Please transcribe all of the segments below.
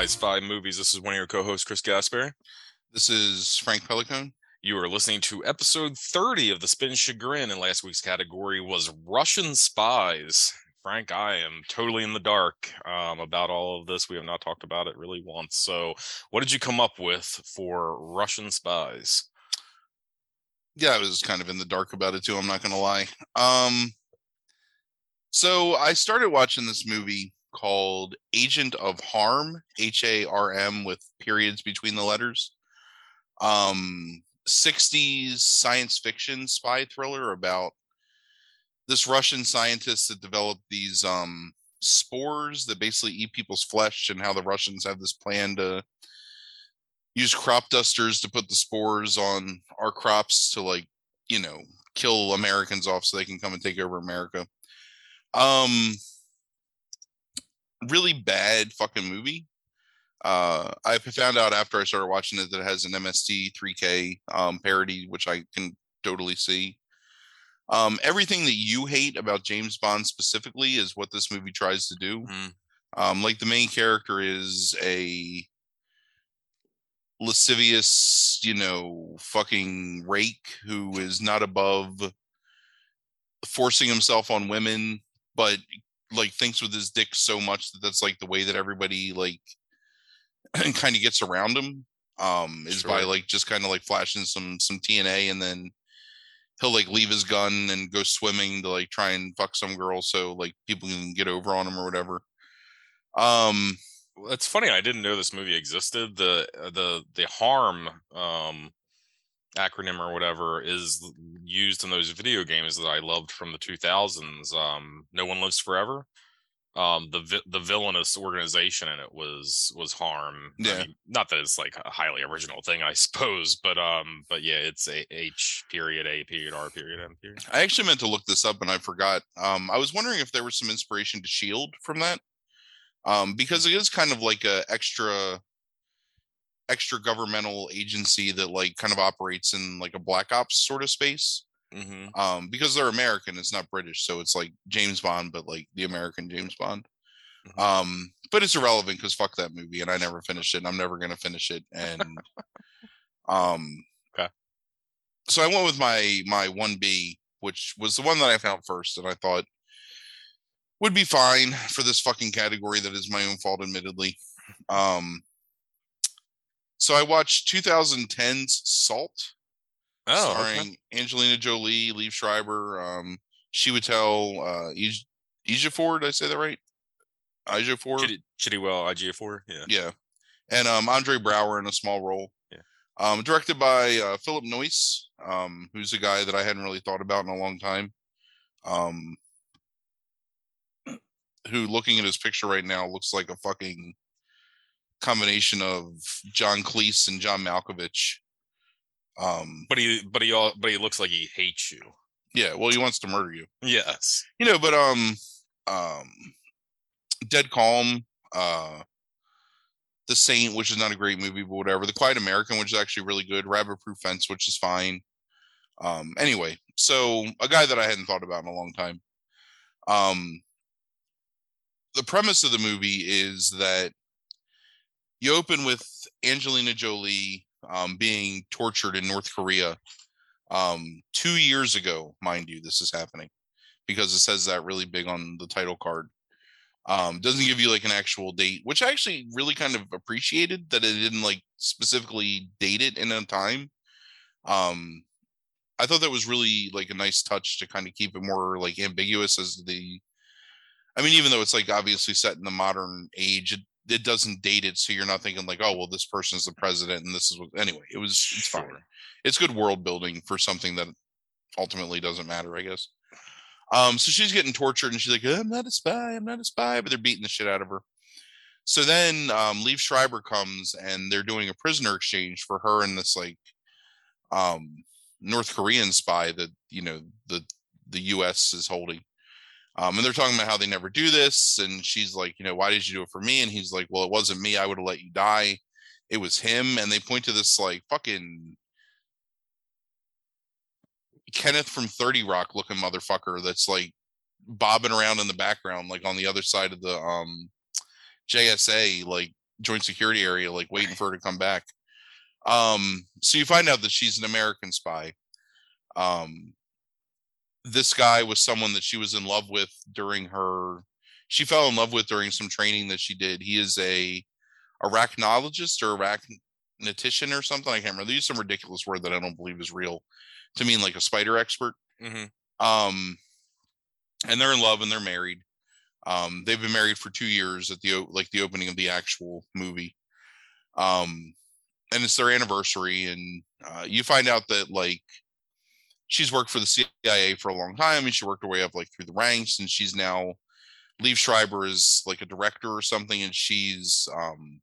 Guys Five Movies. This is one of your co-hosts, Chris Gasper. This is Frank Pelicone. You are listening to episode 30 of the Spin Chagrin, and last week's category was Russian spies. Frank, I am totally in the dark um, about all of this. We have not talked about it really once. So, what did you come up with for Russian spies? Yeah, I was kind of in the dark about it too. I'm not going to lie. Um, so I started watching this movie called Agent of Harm, H A R M, with periods between the letters. Um, 60s science fiction spy thriller about this Russian scientist that developed these um, spores that basically eat people's flesh, and how the Russians have this plan to use crop dusters to put the spores on our crops to like you know kill Americans off so they can come and take over America. Um, really bad fucking movie. Uh, I found out after I started watching it that it has an MST 3K um, parody, which I can totally see. Um, everything that you hate about James Bond specifically is what this movie tries to do. Mm. Um, like the main character is a lascivious, you know, fucking rake who is not above forcing himself on women, but like thinks with his dick so much that that's like the way that everybody like kind of gets around him um is by like just kind of like flashing some some TNA and then he'll like leave his gun and go swimming to like try and fuck some girl so like people can get over on him or whatever um Well, It's funny. I didn't know this movie existed. The uh, the the harm um, acronym or whatever is used in those video games that I loved from the 2000s. Um, no one lives forever. Um, the vi- the villainous organization in it was was harm. I Yeah. mean, not that it's like a highly original thing, I suppose, but um, but yeah, it's a H period A period R period M period. I actually meant to look this up and I forgot. Um, I was wondering if there was some inspiration to Shield from that, um, because it is kind of like a extra, extra governmental agency that like kind of operates in like a black ops sort of space. hmm Um, because they're American, it's not British, so it's like James Bond, but like the American James Bond. Mhm. Um, but it's irrelevant because fuck that movie, and I never finished it, and I'm never gonna finish it. And um, Okay. so I went with my my one B, which was the one that I found first, and I thought would be fine for this fucking category that is my own fault, admittedly. Um, so I watched 2010's Salt, Oh, okay. starring Angelina Jolie, Liev Schreiber, um, Chiwetel uh, Ej- Ejiofor. Did I say that right? Ejiofor. Chitty, Chitty-well IGA4. Yeah. Yeah, and um, Andre Braugher in a small role. Yeah. Um, directed by uh, Philip Noyce, um, who's a guy that I hadn't really thought about in a long time. Um, who, looking at his picture right now, looks like a fucking combination of John Cleese and John Malkovich. Um, But he, but he, all, but he looks like he hates you. yeah, well, he wants to murder you. Yes. you know but um um dead calm uh the saint which is not a great movie but whatever the quiet american which is actually really good rabbit proof fence which is fine um anyway so a guy that i hadn't thought about in a long time um the premise of the movie is that you open with angelina jolie um being tortured in north korea um two years ago mind you this is happening because it says that really big on the title card. Um, doesn't give you like an actual date, which I actually really kind of appreciated that it didn't like specifically date it in a time. Um, I thought that was really like a nice touch to kind of keep it more like ambiguous as the. I mean, even though it's like obviously set in the modern age, it, it doesn't date it, so you're not thinking like, oh well, this person is the president and this is what. Anyway, it was it's fine. Sure. It's good world building for something that ultimately doesn't matter, I guess. Um, so she's getting tortured and she's like, I'm not a spy, I'm not a spy, but they're beating the shit out of her. So then um Liev Schreiber comes and they're doing a prisoner exchange for her and this like um North Korean spy that you know the the US is holding. Um, and they're talking about how they never do this, and she's like, you know, why did you do it for me? And he's like, well, it wasn't me. I would have let you die. It was him. And they point to this like fucking Kenneth from 30 Rock looking motherfucker that's like bobbing around in the background, like on the other side of the um JSA, like joint security area, like waiting for her to come back. Um, so you find out that she's an American spy. Um, this guy was someone that she was in love with during her. She fell in love with during some training that she did. He is a arachnologist or arachnetician or something. I can't remember. They use some ridiculous word that I don't believe is real to mean like a spider expert. Mm-hmm. Um, and they're in love and they're married. Um, they've been married for two years at the like the opening of the actual movie. Um, and it's their anniversary, and uh, you find out that like she's worked for the CIA for a long time, and she worked her way up like through the ranks, and she's now Liev Schreiber is like a director or something, and she's um,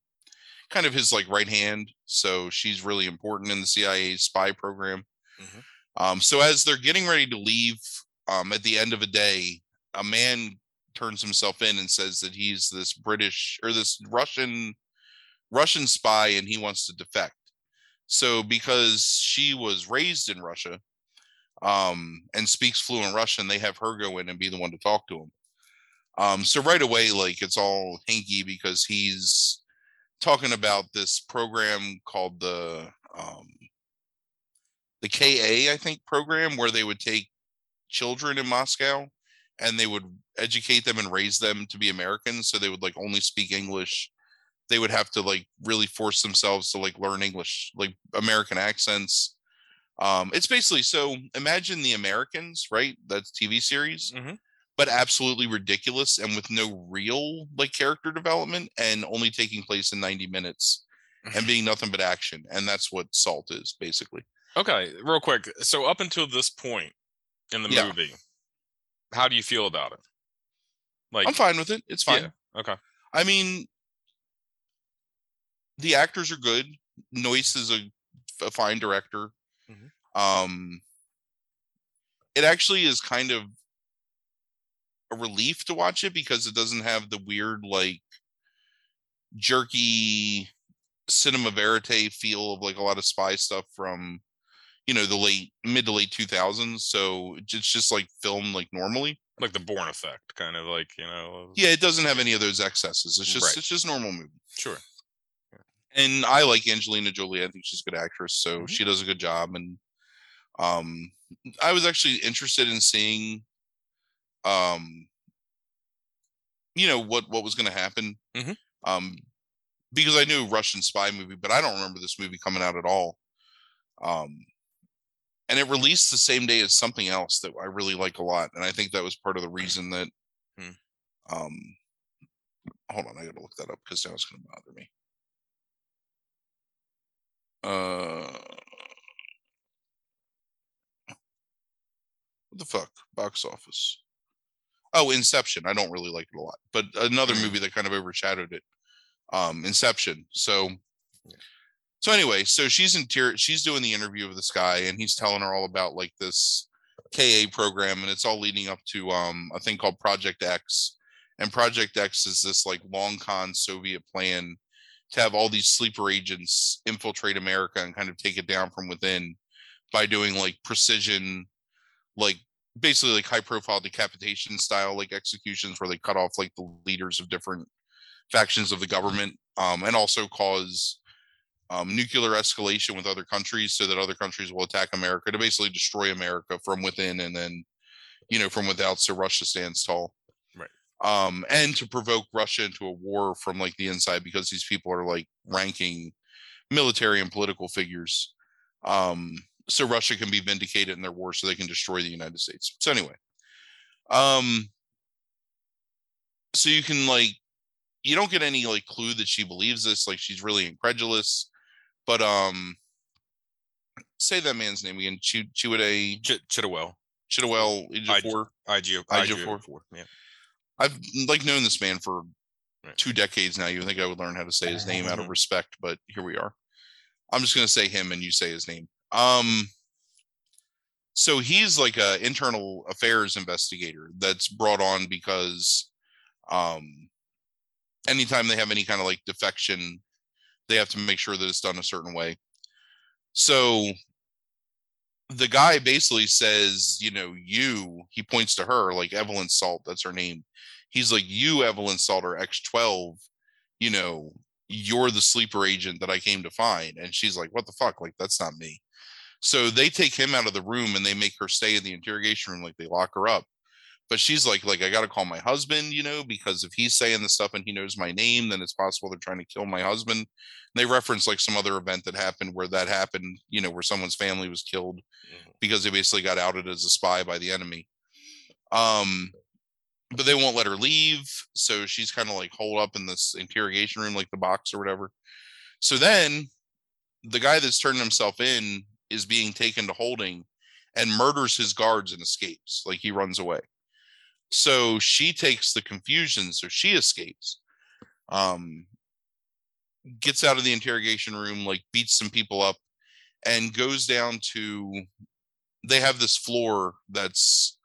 kind of his like right hand. So she's really important in the CIA spy program. Mhm. Um, so as they're getting ready to leave, um, at the end of a day, a man turns himself in and says that he's this British or this Russian Russian spy and he wants to defect. So because she was raised in Russia um and speaks fluent Russian, they have her go in and be the one to talk to him. Um so right away like it's all hinky because he's talking about this program called the um the KA I think program where they would take children in Moscow and they would educate them and raise them to be Americans. So they would like only speak English. They would have to like really force themselves to like learn English, like American accents. Um, it's basically so imagine the Americans, right? That's TV series, Mhm. but absolutely ridiculous and with no real like character development and only taking place in 90 minutes and being nothing but action. And that's what Salt is basically. Okay, real quick. So up until this point in the Yeah. movie, how do you feel about it? Like, I'm fine with it. It's fine. Yeah, okay. I mean, the actors are good. Noyce is a, a fine director. Um, it actually is kind of a relief to watch it because it doesn't have the weird, like, jerky cinema verite feel of like a lot of spy stuff from, you know, the late mid to late 2000s. So it's just like filmed like normally. like the Bourne effect, kind of like you know. Yeah, it doesn't have any of those excesses. It's just Right. it's just normal movie. Sure. and I like Angelina Jolie. I think she's a good actress, so Mhm. she does a good job. And um, I was actually interested in seeing, um, you know what what was going to happen, Mhm. um, because I knew Russian spy movie, but I don't remember this movie coming out at all. Um, and it released the same day as something else that I really like a lot, and I think that was part of the reason that. Hmm. Um, hold on, I gotta look that up because now it's gonna bother me. Uh, what the fuck? Box office. Oh, Inception. I don't really like it a lot, but another Mm. movie that kind of overshadowed it. Um, Inception. So, so anyway, so she's in tear. She's doing the interview with this guy, and he's telling her all about like this KA program, and it's all leading up to um a thing called Project X. And Project X is this like long con Soviet plan to have all these sleeper agents infiltrate America and kind of take it down from within by doing like precision, like basically like high profile decapitation style like executions where they cut off like the leaders of different factions of the government um, and also cause um, nuclear escalation with other countries so that other countries will attack America to basically destroy America from within and then, you know, from without so Russia stands tall. Right. Um, and to provoke Russia into a war from like the inside because these people are like ranking military and political figures. Um, so Russia can be vindicated in their war so they can destroy the United States. So anyway, um, so you can like you don't get any like clue that she believes this like she's really incredulous but um say that man's name again Ch- Chiwetel Ch- Chitowell, Chitowell I- Ejiofor. IG-4. IG4. Yeah. I've like known this man for Right. two decades now. You think I would learn how to say his name out of Mhm. respect, but here we are. I'm just gonna say him and you say his name. Um so he's like a internal affairs investigator that's brought on because um anytime they have any kind of like defection, they have to make sure that it's done a certain way. So the guy basically says, you know, you, he points to her, like Evelyn Salt, that's her name. He's like, you, Evelyn Salt, are X12, you know, you're the sleeper agent that I came to find. And she's like, what the fuck? Like, that's not me. So they take him out of the room and they make her stay in the interrogation room, like they lock her up. But she's like, like I gotta call my husband, you know, because if he's saying the stuff and he knows my name, then it's possible they're trying to kill my husband. And they reference like some other event that happened where that happened, you know, where someone's family was killed Mhm. because they basically got outed as a spy by the enemy. Um, but they won't let her leave, so she's kind of like holed up in this interrogation room, like the box or whatever. So then the guy that's turned himself in is being taken to holding and murders his guards and escapes. Like he runs away. So she takes the confusion, so she escapes. Um gets out of the interrogation room, like beats some people up, and goes down to they have this floor that's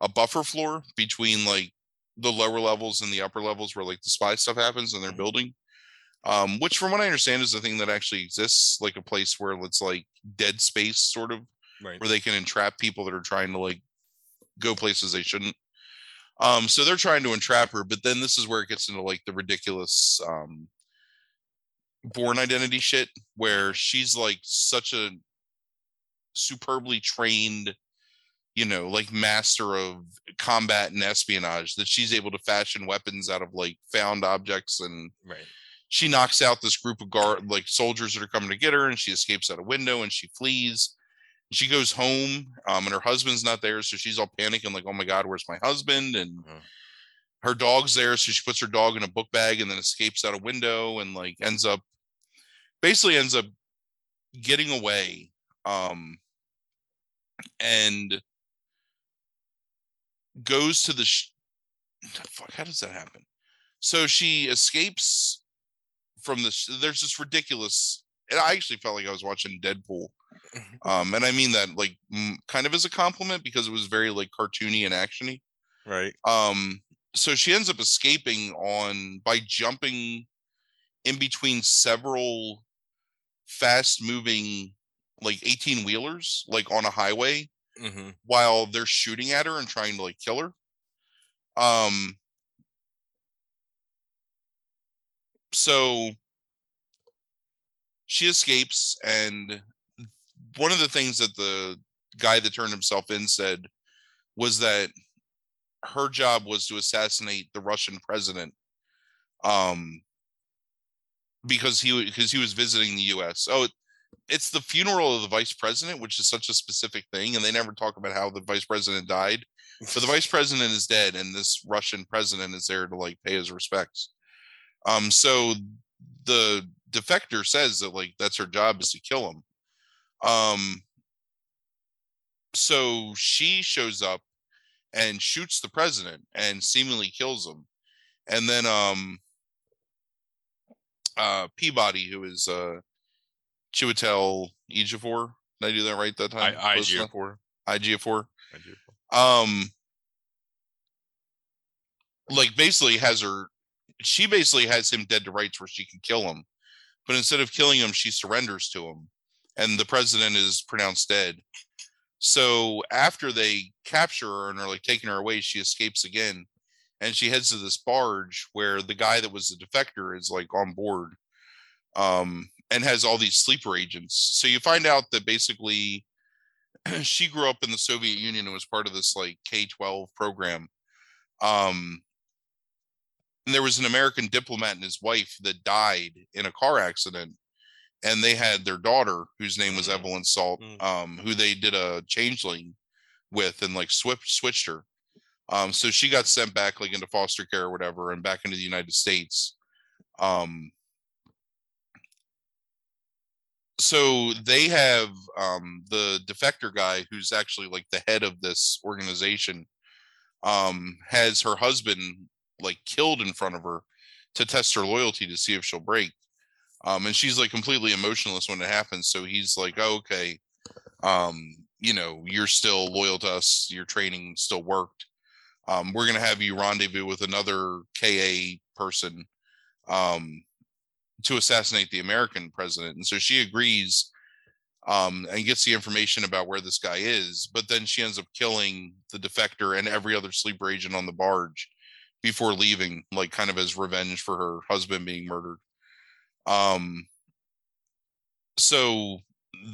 a buffer floor between like the lower levels and the upper levels where like the spy stuff happens in their Mhm. building um which from what i understand is the thing that actually exists like a place where it's like dead space sort of Right. where they can entrap people that are trying to like go places they shouldn't um so they're trying to entrap her but then this is where it gets into like the ridiculous um Bourne identity shit where she's like such a superbly trained you know like master of combat and espionage that she's able to fashion weapons out of like found objects and Right. She knocks out this group of guard like soldiers that are coming to get her and she escapes out a window and she flees. She goes home um and her husband's not there so she's all panicking like oh my god where's my husband? And Mhm. her dog's there so she puts her dog in a book bag and then escapes out a window and like ends up basically ends up getting away um and goes to the sh- fuck how does that happen? So she escapes from this there's this ridiculous and i actually felt like i was watching deadpool um and i mean that like kind of as a compliment because it was very like cartoony and actiony. Right. um so she ends up escaping on by jumping in between several fast moving like 18 wheelers like on a highway hmm while they're shooting at her and trying to like kill her. Um so she escapes and one of the things that the guy that turned himself in said was that her job was to assassinate the Russian president um because he because he was visiting the US. Oh, it- it's the funeral of the vice president, which is such a specific thing and they never talk about how the vice president died. But the vice president is dead and this Russian president is there to like pay his respects. Um so the defector says that like that's her job is to kill him. Um so she shows up and shoots the president and seemingly kills him. And then um uh Peabody, who is uh Chiwetel Ejiofor, did I do that right that time? I Close enough? IG4. Ejiofor. I. Um like basically has her she basically has him dead to rights where she can kill him. But instead of killing him, she surrenders to him. And the president is pronounced dead. So after they capture her and are like taking her away, she escapes again. And she heads to this barge where the guy that was the defector is like on board. Um and has all these sleeper agents. So you find out that basically she grew up in the Soviet Union and was part of this like K 12 program. Um, and there was an American diplomat and his wife that died in a car accident. And they had their daughter, whose name was Mm. Evelyn Salt, Mm. um, who they did a changeling with and like switched switched her. Um, so she got sent back like into foster care or whatever and back into the United States. Um, so they have um the defector guy who's actually like the head of this organization um has her husband like killed in front of her to test her loyalty to see if she'll break um and she's like completely emotionless when it happens so he's like oh, okay um you know you're still loyal to us your training still worked um we're going to have you rendezvous with another ka person um to assassinate the American president. And so she agrees um, and gets the information about where this guy is. But then she ends up killing the defector and every other sleeper agent on the barge before leaving, like kind of as revenge for her husband being murdered. Um, so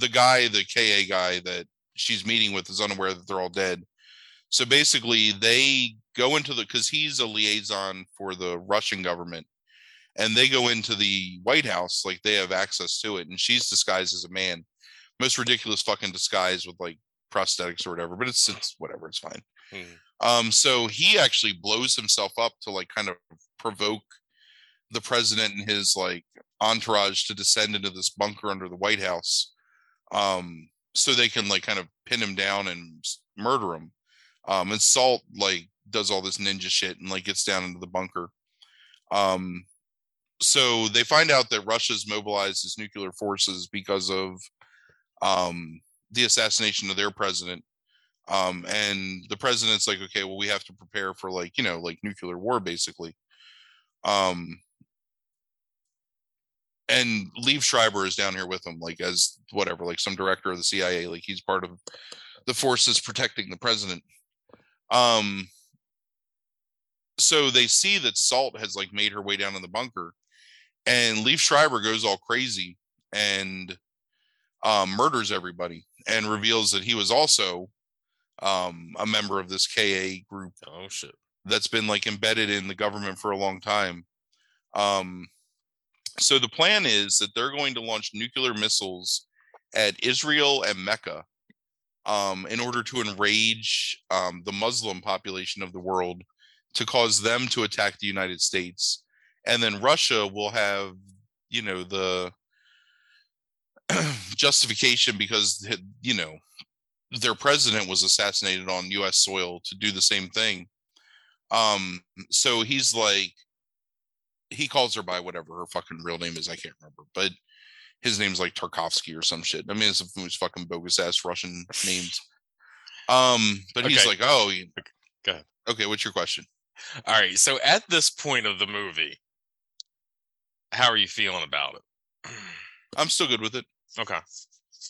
the guy, the KA guy that she's meeting with, is unaware that they're all dead. So basically, they go into the because he's a liaison for the Russian government, and they go into the White House like they have access to it, and she's disguised as a man. Most ridiculous fucking disguise with like prosthetics or whatever, but it's it's whatever, it's fine. Hmm. Um, so he actually blows himself up to like kind of provoke the president and his like entourage to descend into this bunker under the White House, um, so they can like kind of pin him down and murder him. Um, and Salt like does all this ninja shit and like gets down into the bunker. Um, so they find out that Russia's mobilized its nuclear forces because of um, the assassination of their president. Um, and the president's like, okay, well, we have to prepare for like, you know, like nuclear war, basically. Um, and Liev Schreiber is down here with him, like as whatever, like some director of the CIA, like he's part of the forces protecting the president. Um, so they see that Salt has like made her way down in the bunker, and Liev Schreiber goes all crazy and um, murders everybody and reveals that he was also um, a member of this KA group Oh shit. that's been like embedded in the government for a long time. Um, so the plan is that they're going to launch nuclear missiles at Israel and Mecca um, in order to enrage um, the Muslim population of the world to cause them to attack the United States. And then Russia will have, you know, the justification because, you know, their president was assassinated on US soil to do the same thing. Um, so he's like, he calls her by whatever her fucking real name is. I can't remember, but his name's like Tarkovsky or some shit. I mean, it's those fucking bogus ass Russian names. Um, but he's like, oh, you- Go ahead. okay. What's your question? All right. So at this point of the movie, how are you feeling about it? I'm still good with it. Okay.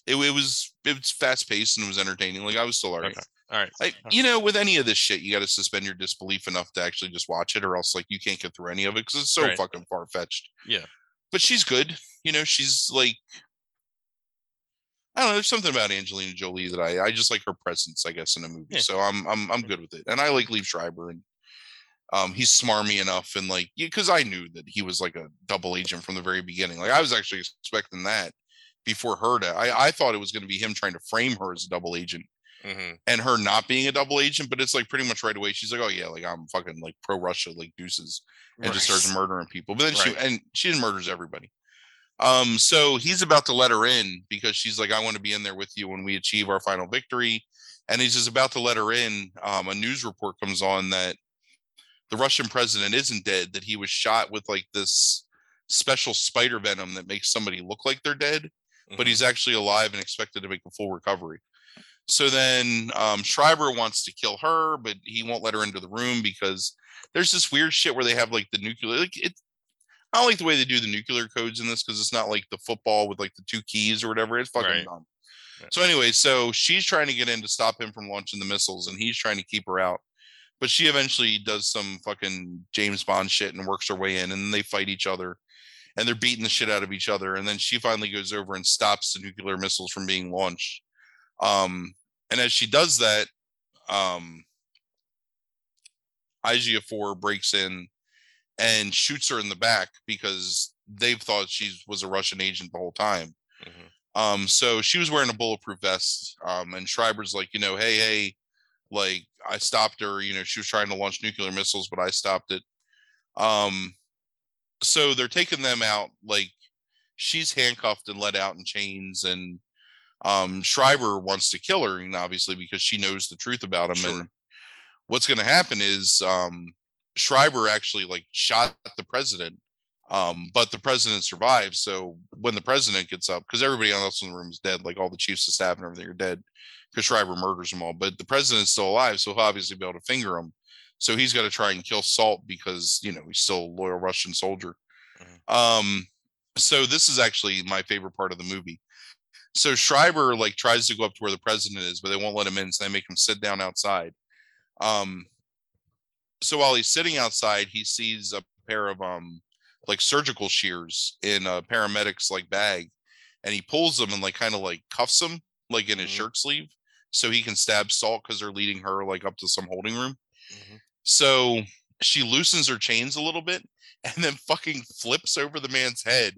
It, it was it was fast paced and it was entertaining. Like I was still alright. Okay. All right. I, you know, with any of this shit, you got to suspend your disbelief enough to actually just watch it, or else like you can't get through any of it because it's so Right. fucking far fetched. Yeah. But she's good. You know, she's like, I don't know. There's something about Angelina Jolie that I I just like her presence, I guess, in a movie. Yeah. So I'm I'm I'm good with it, and I like Liev Schreiber, and um he's smarmy enough, and like because I knew that he was like a double agent from the very beginning. Like I was actually expecting that before her to. I I thought it was going to be him trying to frame her as a double agent hmm and her not being a double agent, but it's like pretty much right away. She's like, "Oh yeah, like I'm fucking like pro Russia, like deuces," and just starts murdering people. But then she and she murders everybody. Um, so he's about to let her in because she's like, "I want to be in there with you when we achieve our final victory," and he's just about to let her in. Um, a news report comes on that the Russian president isn't dead; that he was shot with like this special spider venom that makes somebody look like they're dead but Mhm. he's actually alive and expected to make a full recovery. So then um, Schreiber wants to kill her, but he won't let her into the room because there's this weird shit where they have like the nuclear. Like it, I don't like the way they do the nuclear codes in this because it's not like the football with like the two keys or whatever. It's fucking Right. dumb. Yeah. So anyway, so she's trying to get in to stop him from launching the missiles, and he's trying to keep her out. But she eventually does some fucking James Bond shit and works her way in, and then they fight each other and they're beating the shit out of each other. And then she finally goes over and stops the nuclear missiles from being launched. Um, and as she does that, um, IGA 4 breaks in and shoots her in the back because they've thought she was a Russian agent the whole time. Mhm. Um, so she was wearing a bulletproof vest. Um, and Schreiber's like, you know, hey, hey, like I stopped her, you know, she was trying to launch nuclear missiles, but I stopped it. Um, so they're taking them out, like she's handcuffed and let out in chains, and um Schreiber wants to kill her, and obviously because she knows the truth about him. Sure. And what's gonna happen is um Schreiber actually like shot the president. Um, but the president survives. So when the president gets up, because everybody else in the room is dead, like all the chiefs of staff and everything are dead, because Schreiber murders them all. But the president's still alive, so he'll obviously be able to finger him. So he's got to try and kill Salt because you know he's still a loyal Russian soldier. Um, so this is actually my favorite part of the movie. So Schreiber like tries to go up to where the president is, but they won't let him in, so they make him sit down outside. Um, so while he's sitting outside, he sees a pair of um like surgical shears in a paramedic's like bag, and he pulls them and like kind of like cuffs them like in his Mhm. shirt sleeve, so he can stab Salt because they're leading her like up to some holding room. Mhm. So she loosens her chains a little bit and then fucking flips over the man's head,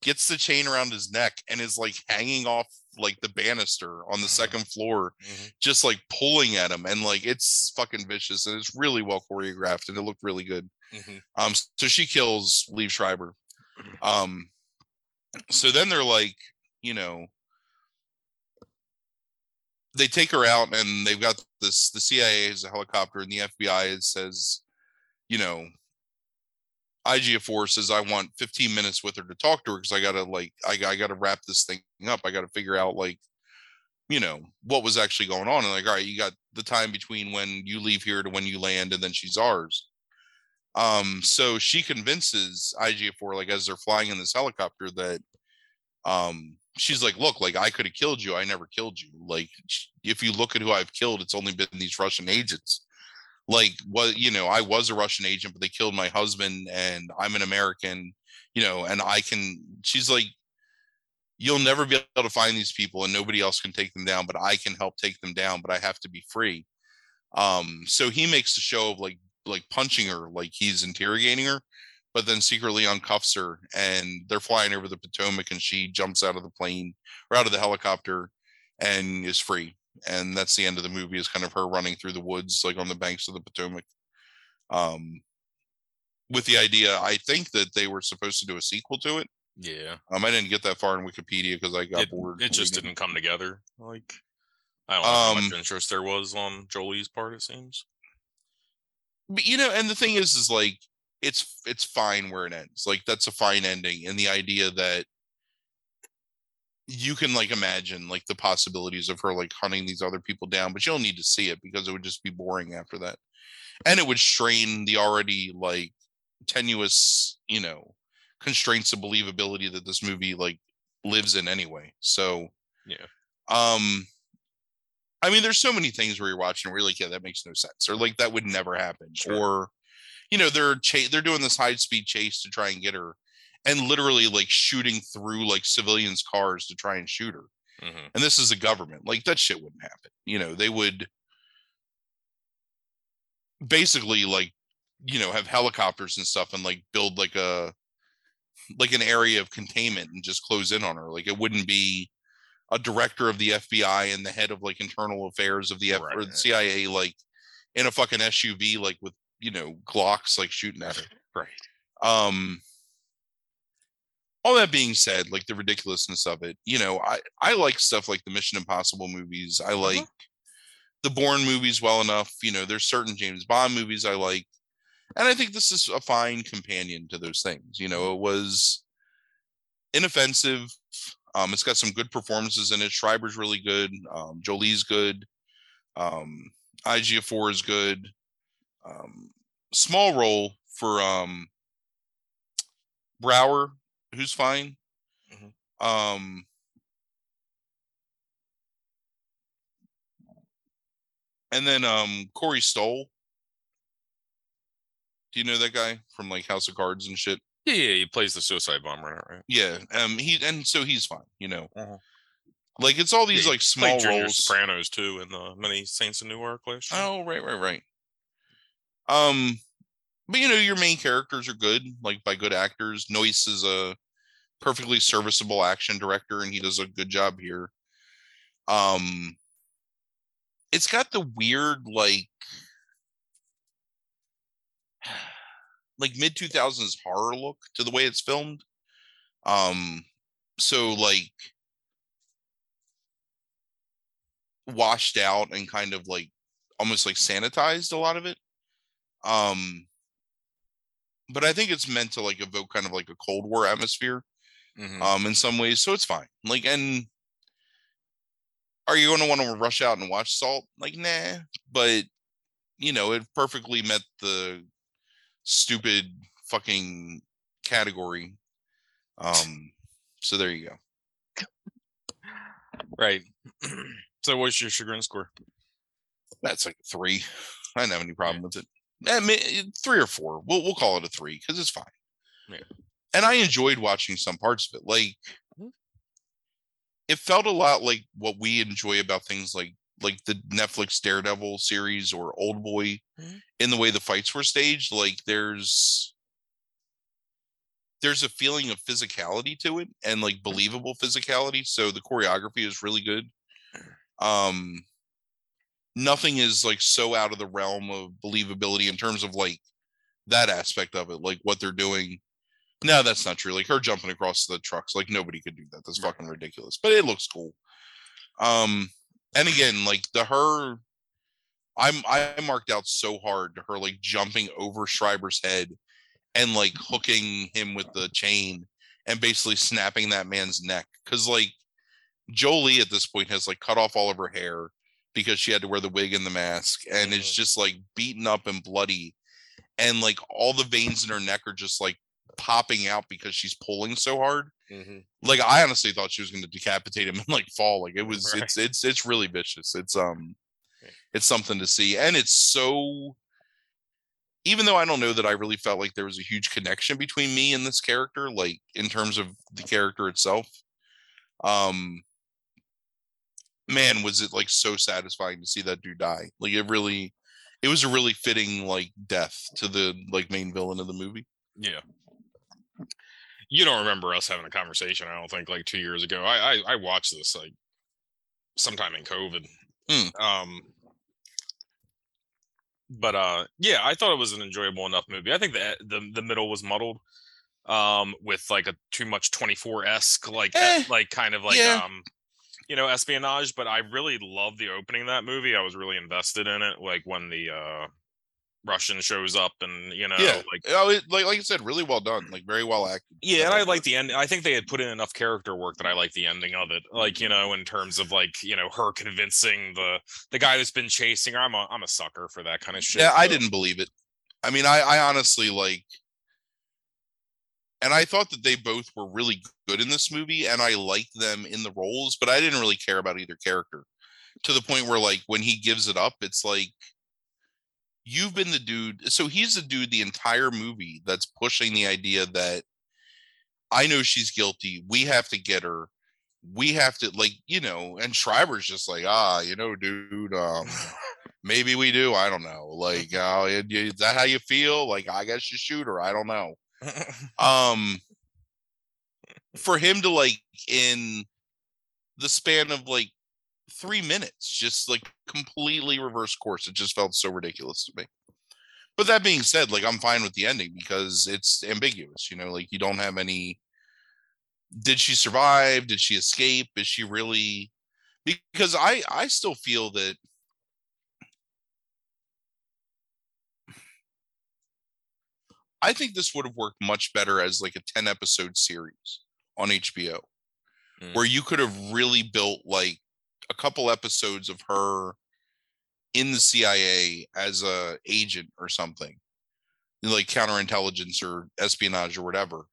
gets the chain around his neck, and is like hanging off like the banister on the Mhm. second floor, Mhm. just like pulling at him. And like it's fucking vicious and it's really well choreographed and it looked really good. Mhm. Um, so she kills Lee Schreiber. Um, so then they're like, you know, they take her out and they've got this the CIA has a helicopter and the FBI it says, you know, IGF4 says I want 15 minutes with her to talk to her because I gotta like I, I gotta wrap this thing up. I gotta figure out like, you know, what was actually going on. And like, all right, you got the time between when you leave here to when you land, and then she's ours. Um, so she convinces IGF4 like as they're flying in this helicopter that um she's like look like i could have killed you i never killed you like if you look at who i've killed it's only been these russian agents. Like what you know i was a russian agent but they killed my husband and i'm an american you know and i can she's like you'll never be able to find these people and nobody else can take them down but i can help take them down but i have to be free. Um so he makes the show of like like punching her like he's interrogating her but then secretly uncuffs her and they're flying over the Potomac and she jumps out of the plane or out of the helicopter and is free. And that's the end of the movie is kind of her running through the woods like on the banks of the Potomac. Um with the idea I think that they were supposed to do a sequel to it. Yeah. Um I didn't get that far in Wikipedia because I got It, bored. it just reading. didn't come together. Like I don't know how much Um, interest there was on Jolie's part, it seems. but you know, and the thing is, is like it's it's fine where it ends. Like that's a fine ending, and the idea that you can like imagine like the possibilities of her like hunting these other people down, but you'll need to see it because it would just be boring after that, and it would strain the already like tenuous, you know, constraints of believability that this movie like lives in anyway. So Yeah. um I mean, there's so many things where you're watching where you're like, yeah, that makes no sense, or like that would never happen, Sure. or you know, they're cha- they're doing this high speed chase to try and get her, and literally like shooting through like civilians' cars to try and shoot her. hmm And this is a government, like that shit wouldn't happen. You know, they would basically like you know have helicopters and stuff and like build like a like an area of containment and just close in on her. Like it wouldn't be a director of the FBI and the head of like internal affairs of the F- or the CIA like in a fucking SUV like with you know Glocks like shooting at her. Right. Um all that being said, like the ridiculousness of it, you know, I I like stuff like the Mission Impossible movies. I like the Bourne movies well enough. You know, there's certain James Bond movies I like. And I think this is a fine companion to those things. You know, it was inoffensive. Um, it's got some good performances in it. Schreiber's really good. Um, Jolie's good. Um, IGF4 is good. Um, small role for um, Braugher, who's fine. Mhm. Um, and then um, Corey Stoll. Do you know that guy from like House of Cards and shit? Yeah, yeah, he plays the suicide bomber right? Yeah, um, he and so he's fine. You know, Mhm. like it's all these Yeah, like small roles. Sopranos too in the many Saints of Newark last year. Oh, right, right, right. Um, but you know, your main characters are good, like by good actors. Noyce is a perfectly serviceable action director, and he does a good job here. Um, it's got the weird, like, like mid two thousands horror look to the way it's filmed. Um, so like washed out and kind of like almost like sanitized a lot of it. Um but I think it's meant to like evoke kind of like a Cold War atmosphere Mhm. um in some ways, so it's fine. Like and are you gonna want to rush out and watch Salt? Like, nah, but you know, it perfectly met the stupid fucking category. Um so there you go. right. so what's your chagrin score? That's like three. I don't have any problem with it. Eh, three or four. We'll we'll call it a three because it's fine. Yeah. And I enjoyed watching some parts of it. Like Mhm. it felt a lot like what we enjoy about things like like the Netflix Daredevil series or Old Boy Mhm. in the way the fights were staged. Like there's there's a feeling of physicality to it and like believable physicality. So the choreography is really good. Um nothing is like so out of the realm of believability in terms of like that aspect of it, like what they're doing. No, that's not true. Like her jumping across the trucks, like nobody could do that. That's fucking ridiculous. But it looks cool. Um, and again, like the her, I'm I marked out so hard to her like jumping over Schreiber's head and like hooking him with the chain and basically snapping that man's neck. Cause like Jolie at this point has like cut off all of her hair because she had to wear the wig and the mask and it's Mhm. just like beaten up and bloody and like all the veins in her neck are just like popping out because she's pulling so hard like i honestly thought she was going to decapitate him and like fall like it was Right. it's it's it's really vicious it's um it's something to see and it's so even though i don't know that i really felt like there was a huge connection between me and this character like in terms of the character itself um man was it like so satisfying to see that dude die like it really it was a really fitting like death to the like main villain of the movie Yeah. You don't remember us having a conversation, I don't think, like two years ago. I I, I watched this like sometime in COVID. Hmm. Um but uh yeah, I thought it was an enjoyable enough movie. I think that the the middle was muddled um with like a too much 24-esque like Eh, like kind of like yeah. um you know espionage but i really loved the opening of that movie i was really invested in it like when the uh russian shows up and you know yeah like oh it, like like i said really well done like very well acted yeah, and I like the end. I think they had put in enough character work that I like the ending of it. Like you know, in terms of like you know her convincing the the guy who's been chasing her. I'm a I'm a sucker for that kind of shit. yeah i didn't believe it i mean i i honestly like and i thought that they both were really good in this movie and i liked them in the roles but i didn't really care about either character to the point where like when he gives it up it's like you've been the dude so he's the dude the entire movie that's pushing the idea that i know she's guilty we have to get her we have to like you know and schreiber's just like ah you know dude um maybe we do i don't know like uh, is that how you feel? Like i guess you shoot her i don't know um for him to like in the span of like three minutes just like completely reverse course it just felt so ridiculous to me. But that being said like i'm fine with the ending because it's ambiguous you know like you don't have any did she survive? Did she escape? Is she really because i i still feel that I think this would have worked much better as like a 10 episode series on HBO Mm. where you could have really built like a couple episodes of her in the CIA as a agent or something like counterintelligence or espionage or whatever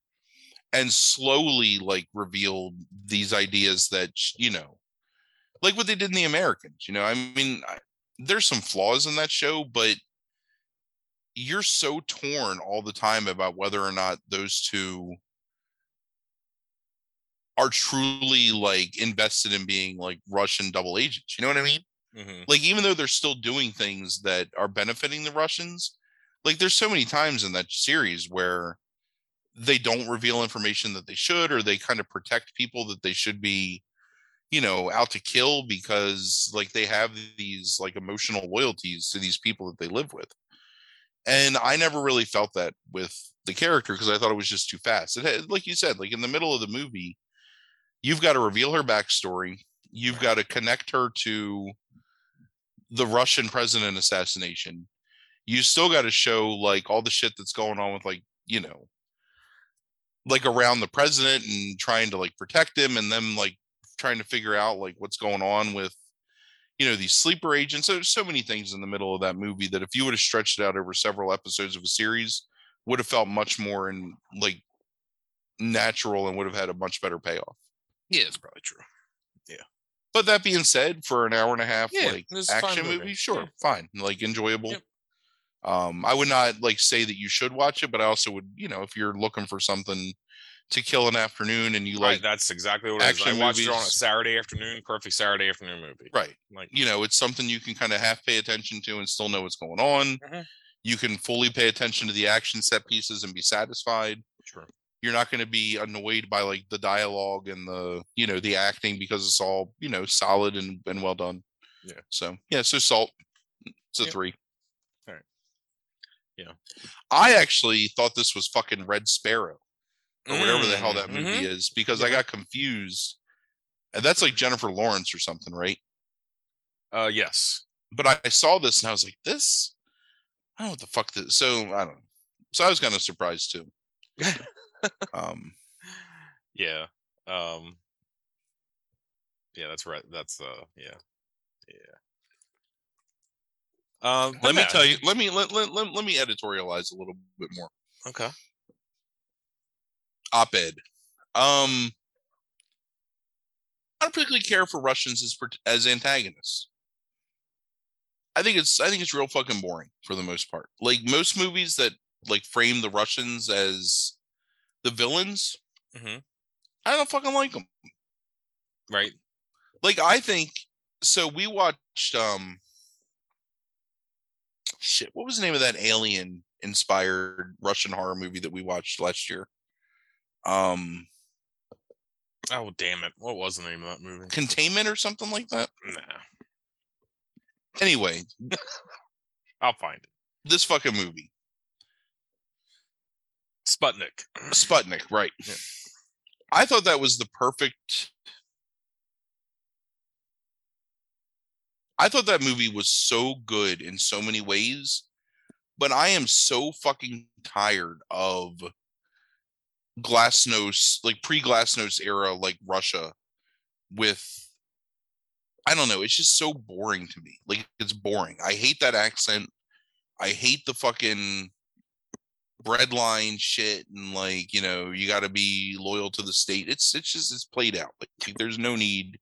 and slowly like revealed these ideas that you know like what they did in the Americans you know I mean I, there's some flaws in that show but you're so torn all the time about whether or not those two are truly like invested in being like Russian double agents. You know what I mean? Mhm. Like even though they're still doing things that are benefiting the Russians, like there's so many times in that series where they don't reveal information that they should or they kind of protect people that they should be you know out to kill because like they have these like emotional loyalties to these people that they live with and i never really felt that with the character because i thought it was just too fast. It had, like you said like in the middle of the movie you've got to reveal her backstory you've got to connect her to the russian president assassination. You still got to show like all the shit that's going on with like you know like around the president and trying to like protect him and then like trying to figure out like what's going on with you know these sleeper agents there's so many things in the middle of that movie that if you would have stretched it out over several episodes of a series would have felt much more in like natural and would have had a much better payoff Yeah, it's probably true. Yeah. But that being said for an hour and a half Yeah, like it was a fine action movie. movie, sure Yeah. fine like enjoyable Yep. Um, I would not like say that you should watch it, but I also would, you know, if you're looking for something to kill an afternoon and you Right, like, that's exactly what it is. I watched it on a. Saturday afternoon, perfect Saturday afternoon movie. right, Like, you know, it's something you can kind of half pay attention to and still know what's going on. Mhm. You can fully pay attention to the action set pieces and be satisfied. true. You're not going to be annoyed by like the dialogue and the, you know, the acting because it's all, you know, solid and, and well done. Yeah. So yeah, so salt. It's a Yeah. three. Alright. Yeah. I actually thought this was fucking Red Sparrow or whatever the hell Mm, that movie mhm. is because I got confused. And that's like Jennifer Lawrence or something, right? Uh, yes. But I, I saw this and I was like, this, I don't know what the fuck this. So I don't know. So I was kind of surprised too. um, Yeah. Um. Yeah, that's right. That's uh. Yeah. Yeah. Um. let me tell you. Let me let, let, let, let me editorialize a little bit more. Okay. Op-ed. Um, I don't particularly care for Russians as as antagonists. I think it's I think it's real fucking boring for the most part. Like most movies that like frame the Russians as the villains, Mhm. I don't fucking like them. Right. Like I think so. We watched um, shit. What was the name of that alien inspired Russian horror movie that we watched last year? Um, Oh damn it! What was the name of that movie? Containment or something like that. Nah. Anyway, I'll find it. this fucking movie, Sputnik. Sputnik, right? Yeah. I thought that was the perfect. I thought that movie was so good in so many ways, but I am so fucking tired of Glasnost, like pre Glasnost era, like Russia, with I don't know. It's just so boring to me. Like it's boring. I hate that accent. I hate the fucking breadline shit and like you know you got to be loyal to the state it's it's just it's played out like there's no need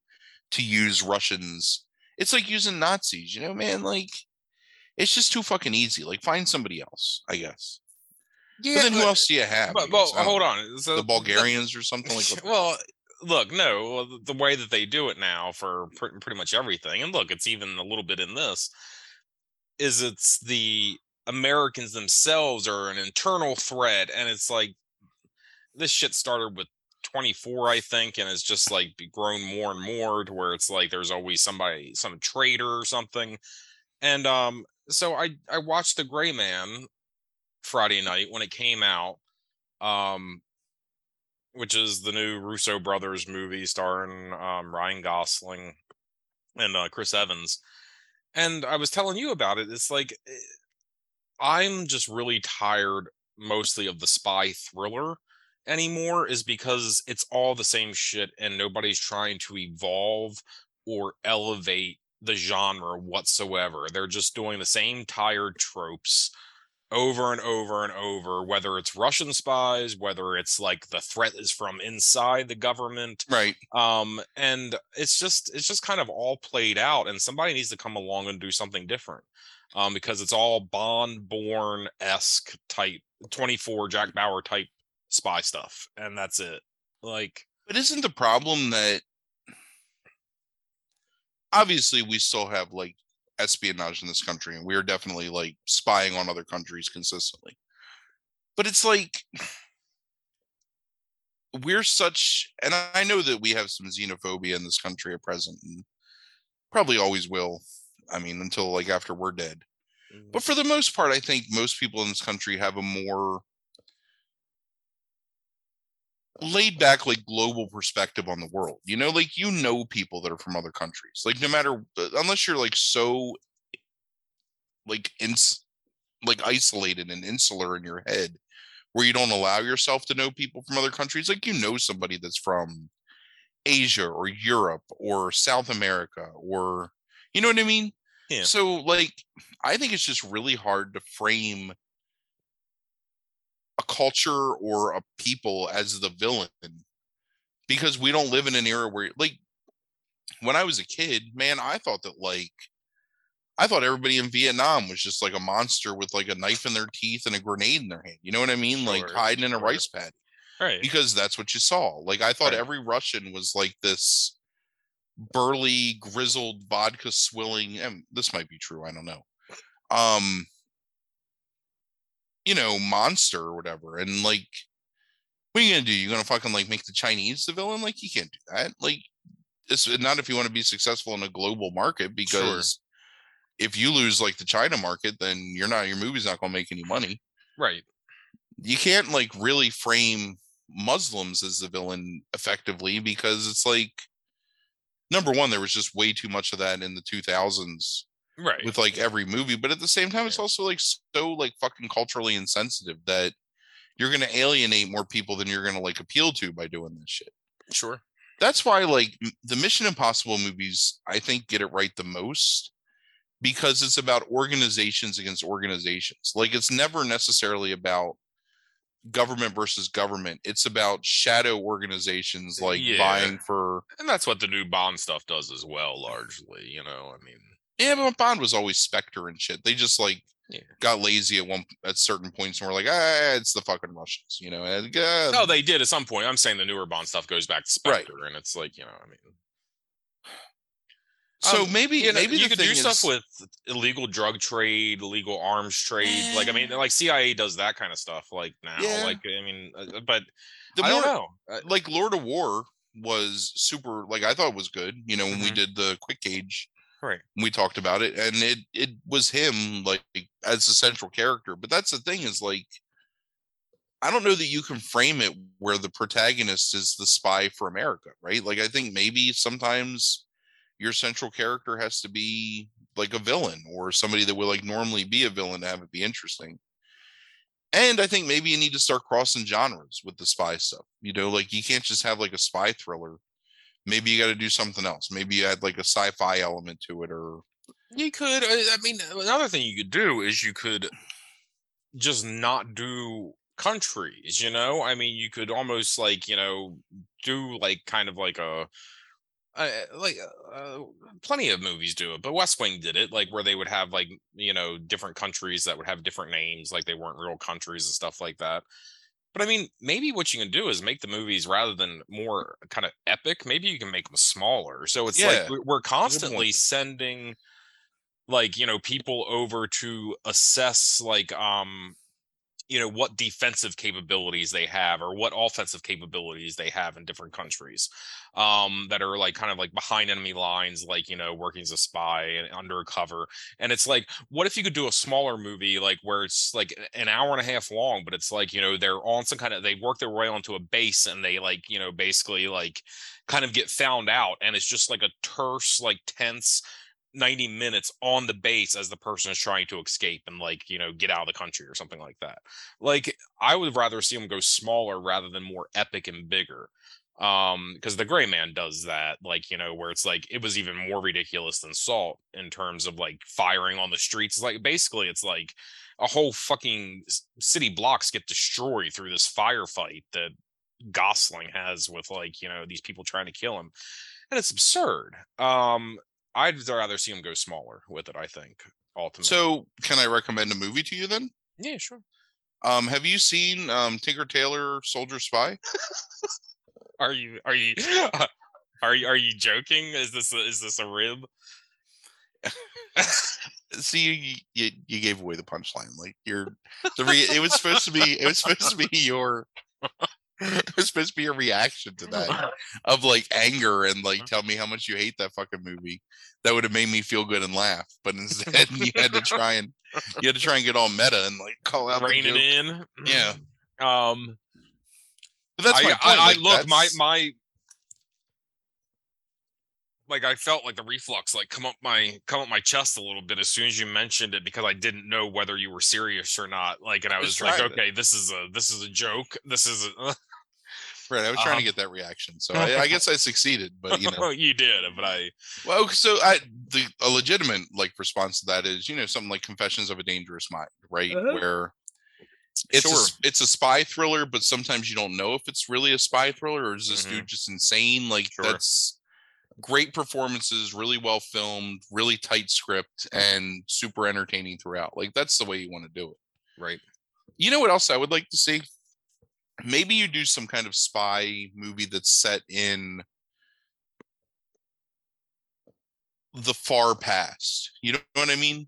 to use russians it's like using nazis you know man like it's just too fucking easy like find somebody else i guess Yeah. but then who else do you have But, but guess? Hold on. So the bulgarians or something like that well, look, no, well, the- the way that they do it now for pr- pretty much everything, and look, it's even a little bit in this, is it's the Americans themselves are an internal threat, and it's like this shit started with 24, I think, and it's just like grown more and more to where it's like there's always somebody, some traitor or something, and um, so I I watched The Gray Man Friday night when it came out, um, which is the new Russo brothers movie starring um, Ryan Gosling and uh, Chris Evans. And I was telling you about it. It's like eh, I'm just really tired mostly of the spy thriller anymore is because it's all the same shit and nobody's trying to evolve or elevate the genre whatsoever. They're just doing the same tired tropes over and over and over, whether it's Russian spies, whether it's like the threat is from inside the government. right Um, and it's just it's just kind of all played out, and somebody needs to come along and do something different. Um, because it's all Bond Bourne esque type 24 Jack Bauer type spy stuff, and that's it. Like but isn't the problem that obviously we still have like espionage in this country and we are definitely like spying on other countries consistently. But it's like we're such and i know that we have some xenophobia in this country at present and probably always will i mean until like after we're dead. But mm-hmm. for the most part i think most people in this country have a more laid back like global perspective on the world you know like you know people that are from other countries like no matter uh, unless you're like so like ins like isolated and insular in your head where you don't allow yourself to know people from other countries like you know somebody that's from asia or europe or south america or you know what i mean Yeah. so like i think it's just really hard to frame a culture or a people as the villain because we don't live in an era where like when I was a kid, man, I thought that like I thought everybody in Vietnam was just like a monster with like a knife in their teeth and a grenade in their hand. You know what I mean? Like Sure, hiding in a sure. rice paddy Right. because that's what you saw. Like I thought Right. every Russian was like this burly, grizzled, vodka swilling. And this might be true. I don't know. Um, you know, monster or whatever. And like, what are you gonna do? You're gonna fucking like make the Chinese the villain? Like you can't do that. Like, it's not if you want to be successful in a global market because. If you lose like the China market, then you're not your movie's not gonna make any money Right. you can't like really frame Muslims as the villain effectively because it's like number one, there was just way too much of that in the 2000s Right. with like every movie, but at the same time, it's also like so like fucking culturally insensitive that you're gonna alienate more people than you're gonna like appeal to by doing this shit. sure. That's why like the Mission Impossible movies, I think, get it right the most because it's about organizations against organizations. Like it's never necessarily about government versus government. It's about shadow organizations like Yeah. vying for And that's what the new Bond stuff does as well, largely. You know, I mean, yeah, but Bond was always Spectre and shit. They just like Yeah. got lazy at one at certain points and were like, ah, it's the fucking Russians, you know. And, uh, no, they did at some point. I'm saying the newer Bond stuff goes back to Right. Spectre, and it's like, you know, I mean, so um, maybe you know, maybe you could do stuff with illegal drug trade, illegal arms trade. Like, I mean, like CIA does that kind of stuff. Like now, Yeah. like I mean, uh, but the I don't know. Uh, like Lord of War was super like I thought was good, you know, when we Mhm. did the quick gauge, Right. we talked about it, and it it was him like as the central character. But that's the thing is like I don't know that you can frame it where the protagonist is the spy for America, right? Like I think maybe sometimes your central character has to be like a villain or somebody that would like normally be a villain to have it be interesting. And I think maybe you need to start crossing genres with the spy stuff. You know, like you can't just have like a spy thriller. Maybe you got to do something else. Maybe you add like a sci-fi element to it, or You could. uh, I mean, another thing you could do is you could just not do countries. You know, I mean, you could almost like you know do like kind of like a. Uh, like uh, plenty of movies do it, but West Wing did it, like where they would have like you know different countries that would have different names, like they weren't real countries and stuff like that. But I mean, maybe what you can do is make the movies rather than more kind of epic. Maybe you can make them smaller. So it's Yeah, like we- we're constantly sending like you know people over to assess like um you know what defensive capabilities they have or what offensive capabilities they have in different countries um that are like kind of like behind enemy lines like you know working as a spy and undercover. And it's like what if you could do a smaller movie like where it's like an hour and a half long but it's like you know they're on some kind of they work their way onto a base and they like you know basically like kind of get found out and it's just like a terse like tense 90 minutes on the base as the person is trying to escape and like you know get out of the country or something like that. Like i would rather see them go smaller rather than more epic and bigger um because the gray man does that like you know where it's like it was even more ridiculous than salt in terms of like firing on the streets. It's like basically it's like a whole fucking city blocks get destroyed through this firefight that gosling has with like you know these people trying to kill him and it's absurd um i'd rather see him go smaller with it i think ultimately so. Can I recommend a movie to you then? yeah sure Um, have you seen um Tinker Tailor Soldier Spy? Are you are you are you are you joking? Is this a, is this a rib? See, you, you you gave away the punchline. Like you're the re- it was supposed to be it was supposed to be your was supposed to be a reaction to that of like anger and like tell me how much you hate that fucking movie. That would have made me feel good and laugh. But instead, you had to try and you had to try and get all meta and like call out the Rein it in. Yeah. Um. But that's I, my I. I like, look my my like I felt like the reflux like come up my come up my chest a little bit as soon as you mentioned it because I didn't know whether you were serious or not. Like, and I I was like, okay, this is a this is a joke. This is a. right. I was trying um, to get that reaction, so I, I guess I succeeded. But you know, you did, but I Well, so I the a legitimate like response to that is you know something like Confessions of a Dangerous Mind, right? Uh-huh. Where it's Sure. s- it's a spy thriller, but sometimes you don't know if it's really a spy thriller or is this Mhm. dude just insane? Like Sure. that's great performances, really well filmed, really tight script, and super entertaining throughout. Like that's the way you want to do it. Right. You know what else I would like to see? Maybe you do some kind of spy movie that's set in the far past. You know what I mean?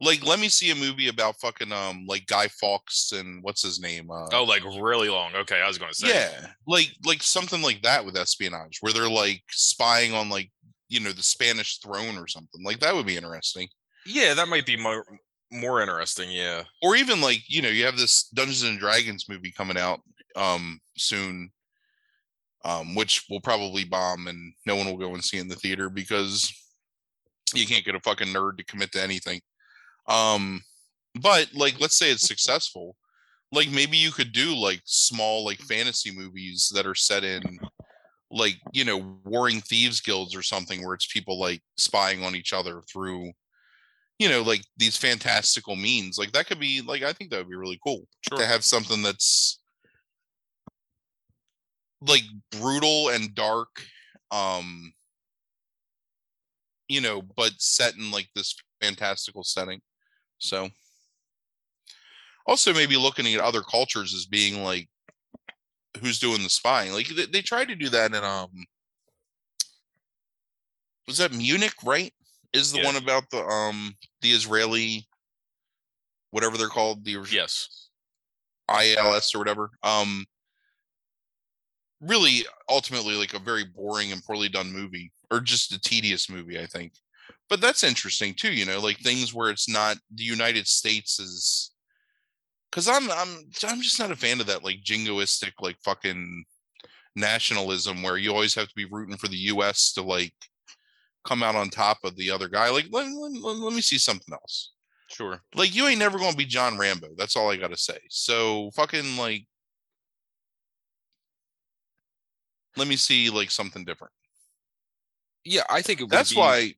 Like, let me see a movie about fucking um, like Guy Fawkes and what's his name? Uh, Oh, like really long. Okay, I was going to say. yeah, like like something like that with espionage, where they're like spying on like you know the Spanish throne or something. Like that would be interesting. Yeah, that might be more more interesting. Yeah. Or even like you know you have this Dungeons and Dragons movie coming out um soon, um which will probably bomb and no one will go and see in the theater because you can't get a fucking nerd to commit to anything. Um, but like let's say it's successful, like maybe you could do like small like fantasy movies that are set in like you know warring thieves guilds or something where it's people like spying on each other through you know like these fantastical means like that could be like i think that would be really cool Sure. to have something that's like brutal and dark um you know but set in like this fantastical setting so also maybe looking at other cultures as being like who's doing the spying like they, they tried to do that in um was that munich right is the Yeah. one about the um the israeli whatever they're called the Yes. ILS or whatever. Um, really, ultimately, like a very boring and poorly done movie, or just a tedious movie, I think. But that's interesting too, you know, like things where it's not the United States is, because I'm I'm I'm just not a fan of that like jingoistic like fucking nationalism where you always have to be rooting for the U.S. to like come out on top of the other guy. Like, let, let, let, let me see something else Sure. like you ain't never gonna be John Rambo. That's all I gotta say. So fucking like let me see like something different. Yeah, I think it would That's be- why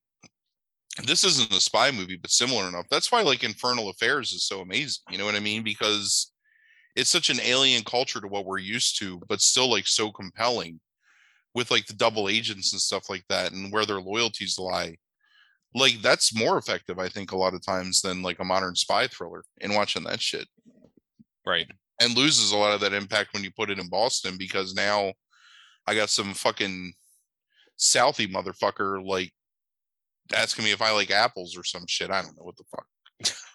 this isn't a spy movie, but similar enough. That's why like Infernal Affairs is so amazing. You know what I mean? Because it's such an alien culture to what we're used to, but still like so compelling with like the double agents and stuff like that and where their loyalties lie. Like that's more effective, I think, a lot of times than like a modern spy thriller and watching that shit. right. And loses a lot of that impact when you put it in Boston because now I got some fucking Southie motherfucker like asking me if I like apples or some shit. I don't know what the fuck.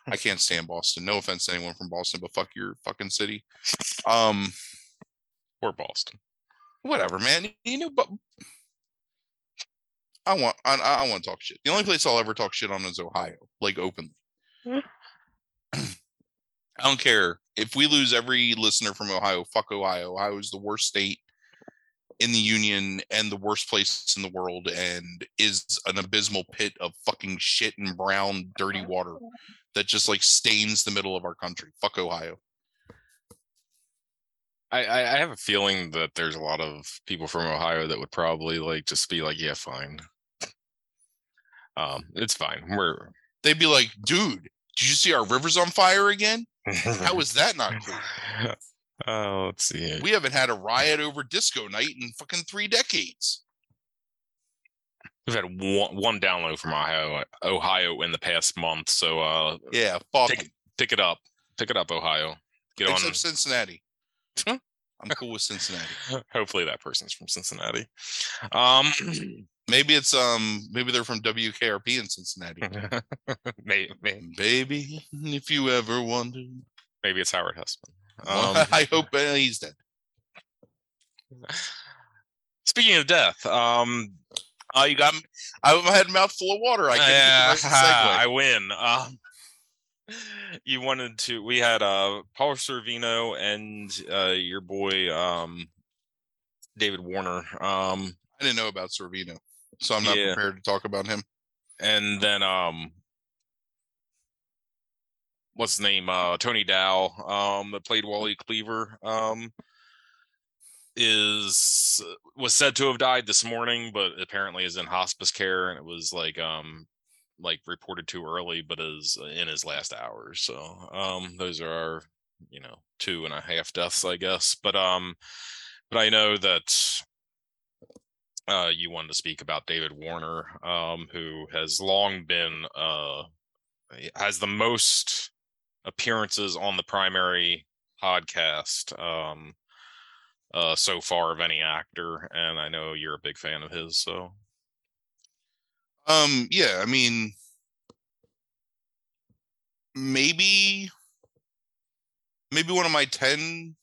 I can't stand Boston. No offense to anyone from Boston, but fuck your fucking city. Um, Or Boston. whatever, man. You know, but I want I, I want to talk shit. The only place I'll ever talk shit on is Ohio, like openly. Hmm. I don't care if we lose every listener from Ohio. Fuck Ohio. Ohio is the worst state in the union and the worst place in the world, and is an abysmal pit of fucking shit and brown, dirty water that just like stains the middle of our country. Fuck Ohio. I, I I have a feeling that there's a lot of people from Ohio that would probably like just be like, yeah, fine. Um, it's fine. We're They'd be like, dude, did you see our rivers on fire again? How is that not cool? Oh, let's see. We haven't had a riot over disco night in fucking three decades. We've had one, one download from Ohio, Ohio in the past month. So uh, Yeah, 'em. pick it up, pick it up, Ohio. Get on. Except Cincinnati. I'm cool with Cincinnati. Hopefully that person's from Cincinnati. Um, Maybe it's um maybe they're from WKRP in Cincinnati. maybe, maybe Baby, if you ever wonder. maybe it's Howard Hesseman. Um, I hope uh, he's dead. speaking of death, um, Oh, you got. I had a mouthful of water. I yeah, the I win. Um, you wanted to. We had uh, Paul Sorvino and uh, your boy um, David Warner. Um, I didn't know about Sorvino, so I'm not Yeah. prepared to talk about him. and then um what's his name uh tony dow um that played wally cleaver um is was said to have died this morning but apparently is in hospice care and it was like um like reported too early but is in his last hours. So um those are our you know two and a half deaths i guess. But um but i know that uh, you wanted to speak about David Warner, um, who has long been uh, has the most appearances on the primary podcast um, uh, so far of any actor, and I know you're a big fan of his. So, um, yeah, I mean, maybe, maybe one of my ten.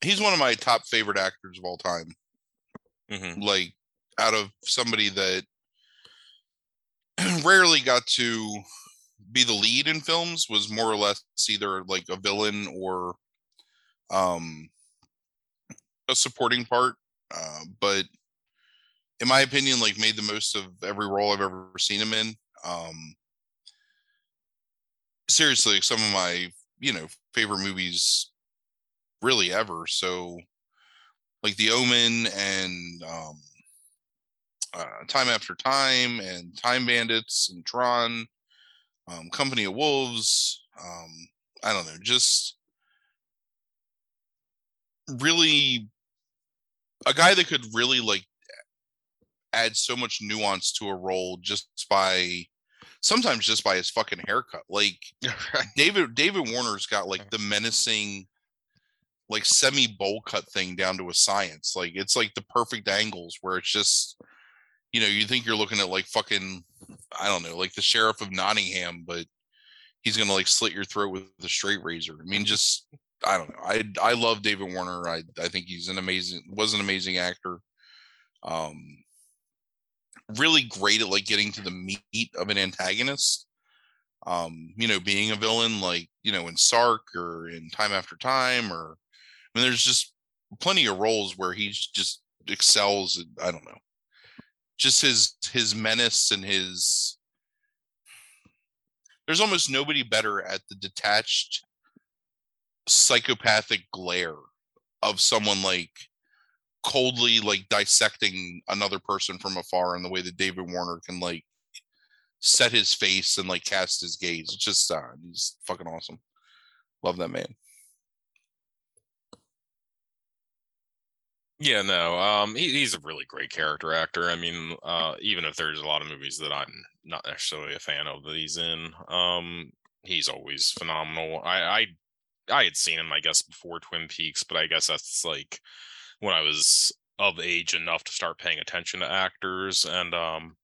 He's one of my top favorite actors of all time. mhm. Like, out of somebody that rarely got to be the lead in films, was more or less either like a villain or um a supporting part. Uh, but in my opinion, like made the most of every role I've ever seen him in. Um seriously, some of my, you know, favorite movies really ever. So like The Omen and um uh, Time After Time and Time Bandits and Tron, um, Company of Wolves. Um, I don't know, just really a guy that could really like add so much nuance to a role just by sometimes just by his fucking haircut. Like David David Warner's got like the menacing like semi bowl cut thing down to a science. Like it's like the perfect angles where it's just you know, you think you're looking at like fucking I don't know, like the sheriff of Nottingham, but he's gonna like slit your throat with a straight razor. I mean, just I don't know. I I love David Warner. I I think he's an amazing was an amazing actor. Um really great at like getting to the meat of an antagonist. Um, you know, being a villain like, you know, in Sark or in Time After Time or I mean there's just plenty of roles where he's just excels at, I don't know. Just his his menace and his there's almost nobody better at the detached psychopathic glare of someone like coldly like dissecting another person from afar in the way that David Warner can like set his face and like cast his gaze. It's just uh he's fucking awesome. Love that man. Yeah, no. Um, he, he's a really great character actor. I mean, uh, even if there's a lot of movies that I'm not necessarily a fan of that he's in, um, he's always phenomenal. I, I, I had seen him, I guess, before Twin Peaks, but I guess that's like when I was of age enough to start paying attention to actors, and um,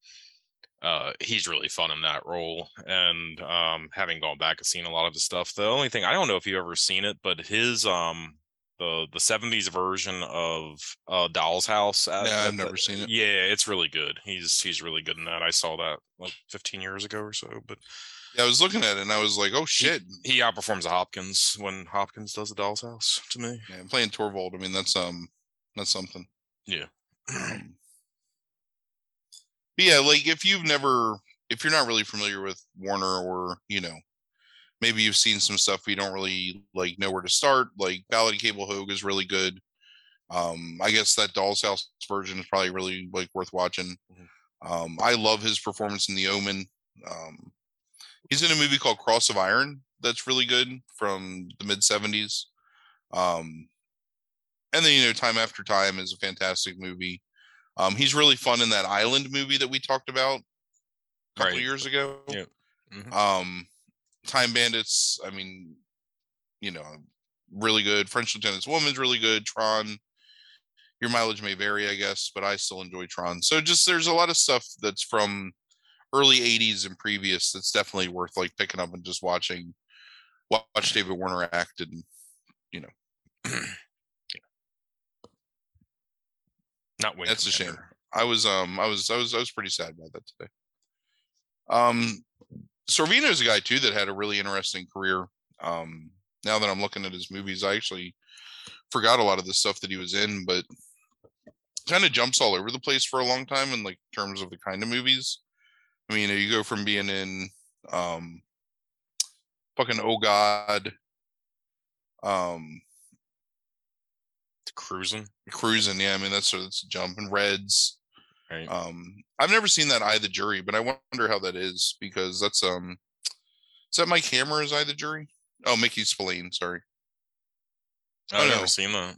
uh, he's really fun in that role. And um, having gone back and seen a lot of his stuff, the only thing I don't know if you've ever seen it, but his um the the 70s version of uh Doll's House. at- Yeah, I've at the- never seen it. Yeah, it's really good. He's he's really good in that. I saw that like 15 years ago or so, but Yeah, I was looking at it and I was like, oh shit. he outperforms Hopkins when Hopkins does the Doll's House to me. Yeah, playing Torvald, I mean that's um that's something. Yeah. Um, but yeah, like if you've never, if you're not really familiar with Warner, or you know, maybe you've seen some stuff, we don't really like know where to start. Like Ballad Cable Hogue is really good. Um, I guess that Doll's House version is probably really like worth watching. Mhm. Um, I love his performance in The Omen. Um, he's in a movie called Cross of Iron that's really good from the mid '70s. Um, and then you know, Time After Time is a fantastic movie. Um, he's really fun in that Island movie that we talked about a couple Right. years ago. Yeah. Mhm. Um, Time Bandits. I mean, you know, really good. French Lieutenant's Woman's really good. Tron. Your mileage may vary, I guess, but I still enjoy Tron. So just there's a lot of stuff that's from early '80s and previous that's definitely worth like picking up and just watching. Watch David Warner act and you know. yeah. Not Wing That's a shame. I was um I was I was I was pretty sad about that today. Um Sorvino's a guy too that had a really interesting career. Um now that I'm looking at his movies, I actually forgot a lot of the stuff that he was in, but kind of jumps all over the place for a long time in like terms of the kind of movies. I mean, you go from being in um fucking oh god um Cruising. cruising, yeah, I mean that's that's a jump and reds. Right. Um, I've never seen that Eye of the Jury, but I wonder how that is because that's um, is that Mike Hammer's Eye of the Jury? Oh, Mickey Spillane, sorry. I've oh, never no. seen that.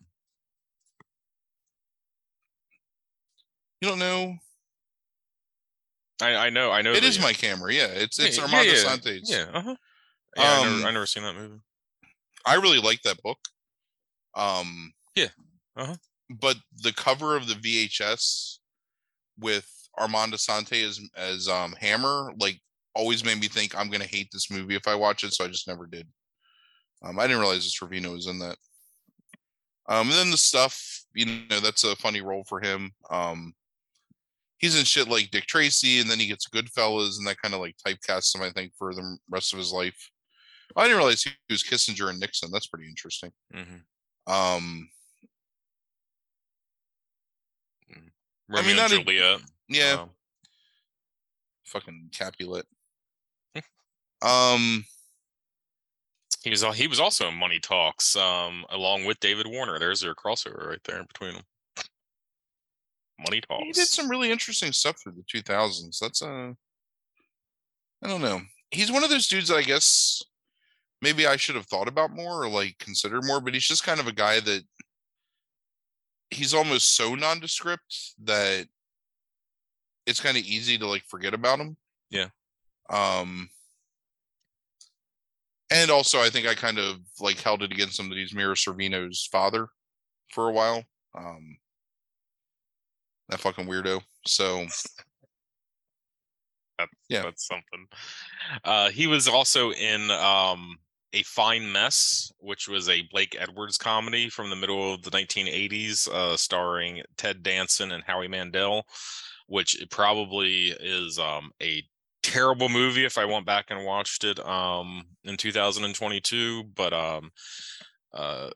You don't know? I, I know, I know. It is my camera. Yeah, it's it's Yeah, Armando yeah, Santes. Yeah, uh-huh. yeah. I Um, never, I never seen that movie. I really like that book. Um, Yeah, uh-huh. But the cover of the VHS with Armand Assante as as um Hammer, like, always made me think I'm gonna hate this movie if I watch it. So I just never did. Um, I didn't realize this Trevino was in that. Um, and then the stuff, you know, that's a funny role for him. Um, he's in shit like Dick Tracy, and then he gets Goodfellas, and that kind of like typecasts him, I think, for the rest of his life. I didn't realize he was Kissinger and Nixon. That's pretty interesting. hmm Um, Romeo mean, and not a- yeah, um, fucking Capulet. um, he was he was also in Money Talks, um, along with David Warner. There's their crossover right there in between them. Money Talks. he did some really interesting stuff through the 2000s. That's uh, I don't know. He's one of those dudes that I guess maybe I should have thought about more or like considered more, but he's just kind of a guy that he's almost so nondescript that it's kind of easy to like forget about him. Yeah. Um and also I think I kind of like held it against him that he's Mira Sorvino's father for a while. Um that fucking weirdo. So Yeah. That's something. Uh, he was also in um, A Fine Mess, which was a Blake Edwards comedy from the middle of the 1980s, uh, starring Ted Danson and Howie Mandel, which probably is um, a terrible movie if I went back and watched it um, in 2022. But um, uh,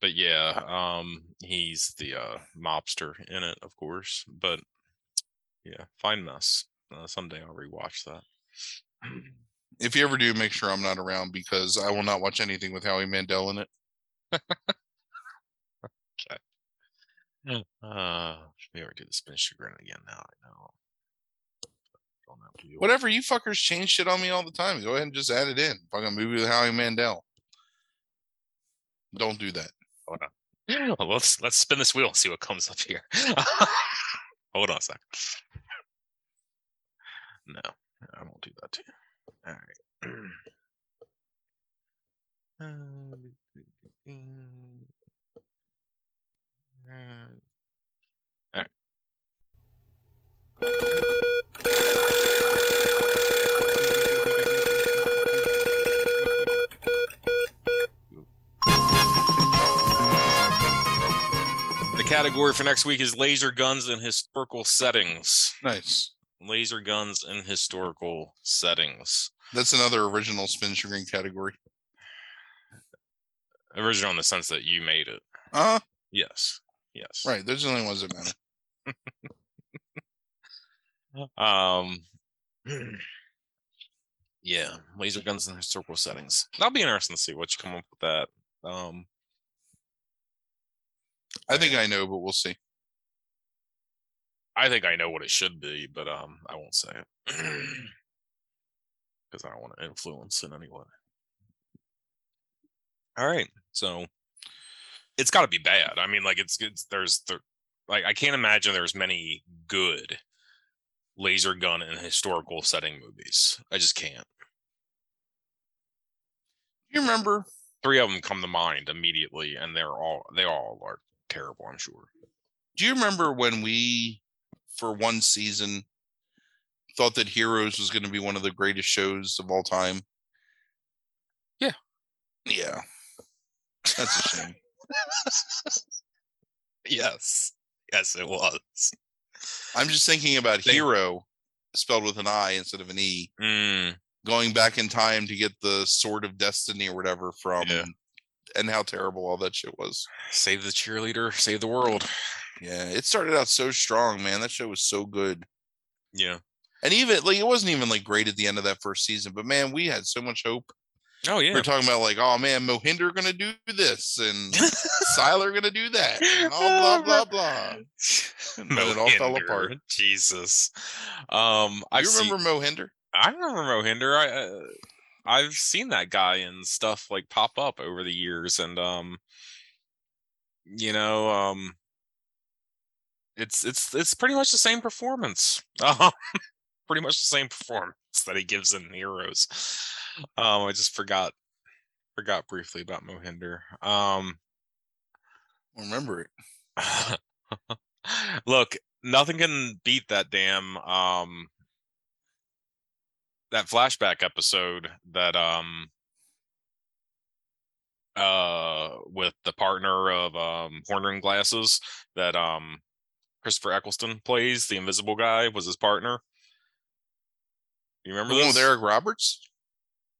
but yeah, um, he's the uh, mobster in it, of course. But yeah, Fine Mess. Uh, someday I'll rewatch that. if you ever do, make sure I'm not around because I will not watch anything with Howie Mandel in it. Uh, should we ever do the spin chagrin again? Now I know. Don't have to do it. Whatever, you fuckers change shit on me all the time. Go ahead and just add it in. Fucking movie with Howie Mandel. Don't do that. Hold Well, let's let's spin this wheel and see what comes up here. Hold on a second. No, I won't do that to you. All right. Um, all right. The category for next week is laser guns in historical settings. Nice. Laser guns in historical settings. That's another original spin chagrin category. Original in the sense that you made it. Uh huh. Yes. Yes. Right. Those are the only ones that matter. Um. Yeah, laser guns in historical settings. That'll be interesting to see what you come up with that. Um. I think I know, but we'll see. I think I know what it should be, but um, I won't say it because I don't want to influence in any way. All right, so it's got to be bad. I mean, like it's it's there's there, like I can't imagine there's many good laser gun and historical setting movies. I just can't. Do you remember? Three of them come to mind immediately, and they're all they all are terrible. I'm sure. Do you remember when we, for one season, thought that Heroes was going to be one of the greatest shows of all time? Yeah. Yeah. That's a shame. yes, yes, it was. I'm just thinking about Think- Hiro spelled with an I instead of an E, Mm, going back in time to get the Sword of Destiny or whatever from, Yeah. and how terrible all that shit was. save the cheerleader, save the world. Yeah, it started out so strong, man. That show was so good. Yeah. And even like it wasn't even like great at the end of that first season, but man, we had so much hope. Oh yeah. We are talking about like, oh man, Mohinder gonna do this and Sylar gonna do that, and all blah blah blah. And then it all fell apart. Jesus. Um, I you remember Mohinder? I remember Mohinder. I uh, I've seen that guy and stuff like pop up over the years, and um, you know, um, it's it's it's pretty much the same performance. Um, pretty much the same performance that he gives in Heroes. Um, I just forgot forgot briefly about Mohinder. Um, remember it. look, nothing can beat that damn um that flashback episode that um uh with the partner of um Horn-Rimmed Glasses that um Christopher Eccleston plays, the invisible guy was his partner. You remember the this? with Eric Roberts?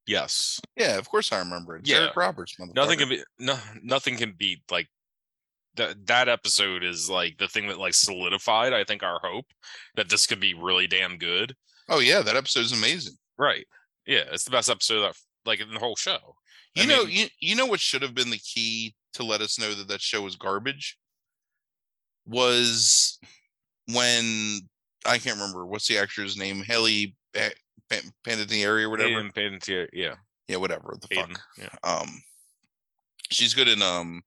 Yes. Yeah, of course I remember it. It's yeah. Eric Roberts. Nothing can be no nothing can beat like that that episode is like the thing that like solidified i think our hope that this could be really damn good oh yeah that episode is amazing right yeah it's the best episode that like in the whole show you I know mean, you, you know what should have been the key to let us know that that show was garbage was when i can't remember what's the actor's name hayden panettiere or whatever panettiere yeah yeah whatever the Aiden, fuck yeah um she's good in um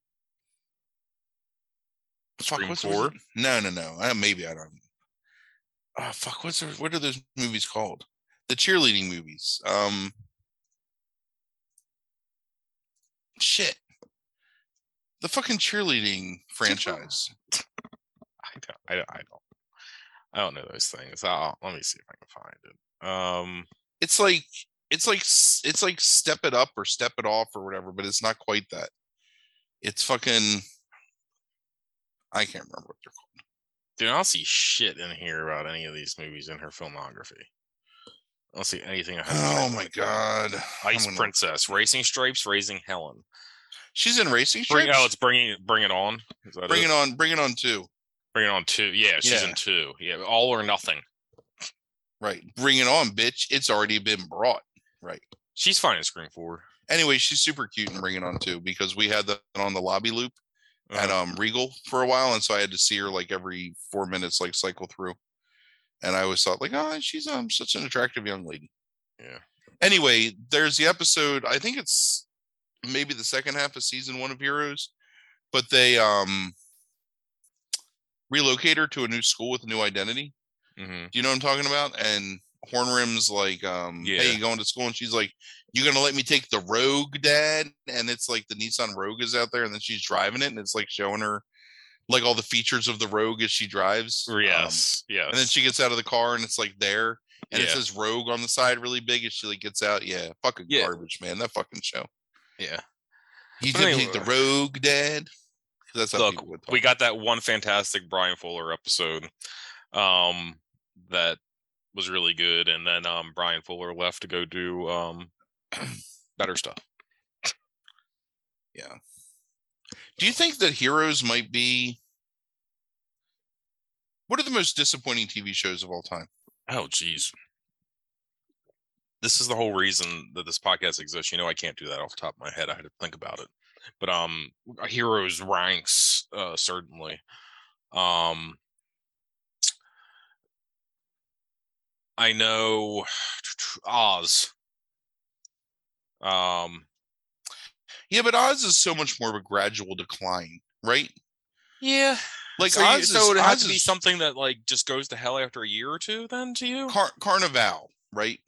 fuck, what's four? No, no, no. Uh, maybe I don't. Oh, fuck. What's what are those movies called? The cheerleading movies. Um. Shit. The fucking cheerleading franchise. I don't. I don't. I don't. I don't know those things. I'll, let me see if I can find it. Um. It's like it's like it's like step it up or step it off or whatever, but it's not quite that. It's fucking I can't remember what they're called. Dude, I don't see shit in here about any of these movies in her filmography. I don't see anything. Oh my god! Ice gonna... Princess, Racing Stripes, Raising Helen. She's in Racing Stripes. Bring, oh, it's bringing bring it on. Bring it? it on. Bring it on two. Bring it on two. Yeah, she's yeah. in two. Yeah, all or nothing. Right. Bring it on, bitch. It's already been brought. Right. She's fine in Scream Four. Anyway, she's super cute and Bring It On too because we had that on the lobby loop uh-huh. at um Regal for a while, and so I had to see her like every four minutes, like cycle through. And I always thought, like, oh, she's um such an attractive young lady. Yeah. Anyway, there's the episode. I think it's maybe the second half of season one of Heroes, but they um relocate her to a new school with a new identity. Mm-hmm. Do you know what I'm talking about? And Hornrim's like, um, yeah. hey, you going to school? And she's like, you gonna let me take the Rogue, Dad? And it's like the Nissan Rogue is out there, and then she's driving it, and it's like showing her like all the features of the Rogue as she drives. Yes, um, yes. And then she gets out of the car, and it's like there, and yeah. it says Rogue on the side really big as she like gets out. Yeah, fucking yeah. garbage, man. That fucking show. Yeah. You didn't take the Rogue, Dad. That's Look, we got that one fantastic Bryan Fuller episode. Um, that was really good, and then um Bryan Fuller left to go do um better stuff. Yeah. Do you think that Heroes might be what are the most disappointing TV shows of all time? Oh geez. This is the whole reason that this podcast exists. You know, I can't do that off the top of my head. I had to think about it. But um Heroes ranks uh certainly. Um I know Oz. Um, yeah, but Oz is so much more of a gradual decline, right? Yeah. Like so, Oz, so it has to be something that like just goes to hell after a year or two. Then to you, Car- Carnival, right?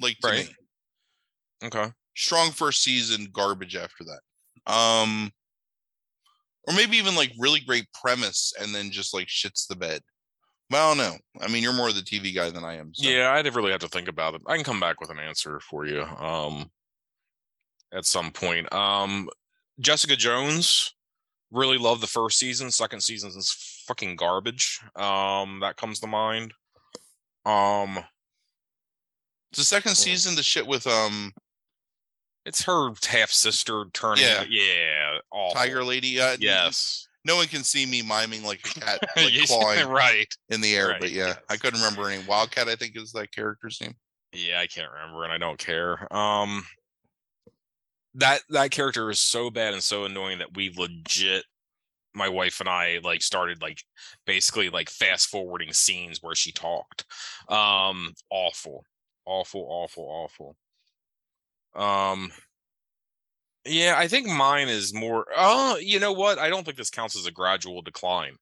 Like right. Me. Okay. Strong first season, garbage after that. Um, or maybe even like really great premise and then just like shits the bed. Well, no. I mean, you're more of the TV guy than I am. So. Yeah, I'd really have to think about it. I can come back with an answer for you um, at some point. Um, Jessica Jones, really love the first season. Second season is fucking garbage. Um, that comes to mind. Um, the second season, the shit with um, it's her half sister turning. Yeah, yeah, awful. Tiger Lady. Uh, yes no one can see me miming like a cat like clawing right in the air. Right, but yeah, yes. I couldn't remember any Wildcat. I think is that character's name. Yeah, I can't remember, and I don't care. Um, that that character is so bad and so annoying that we legit, my wife and I, like started like basically like fast forwarding scenes where she talked. Um, awful, awful, awful, awful. Um, yeah, I think mine is more. Oh, you know what? I don't think this counts as a gradual decline.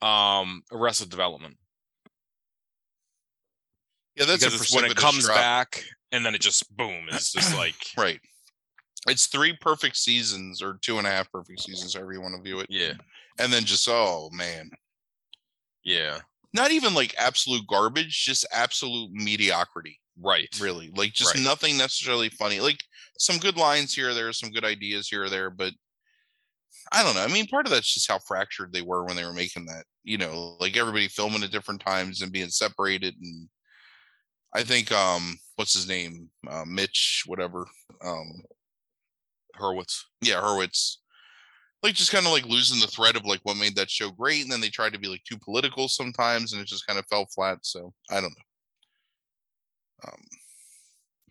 Um, Arrested Development. Yeah, that's because a when it comes drop. back and then it just boom. It's just like Right. It's three perfect seasons or two and a half perfect seasons, however you want to view it. yeah, And then just oh man. yeah, Not even like absolute garbage, just absolute mediocrity, right. really. Like just Right. nothing necessarily funny. Like some good lines here or there, some good ideas here or there, but I don't know. I mean, part of that's just how fractured they were when they were making that. You know, like everybody filming at different times and being separated. And I think, um, what's his name, uh, Mitch, whatever, um, Hurwitz. yeah, Hurwitz, like just kind of like losing the thread of like what made that show great, and then they tried to be like too political sometimes, and it just kind of fell flat. So I don't know. Um,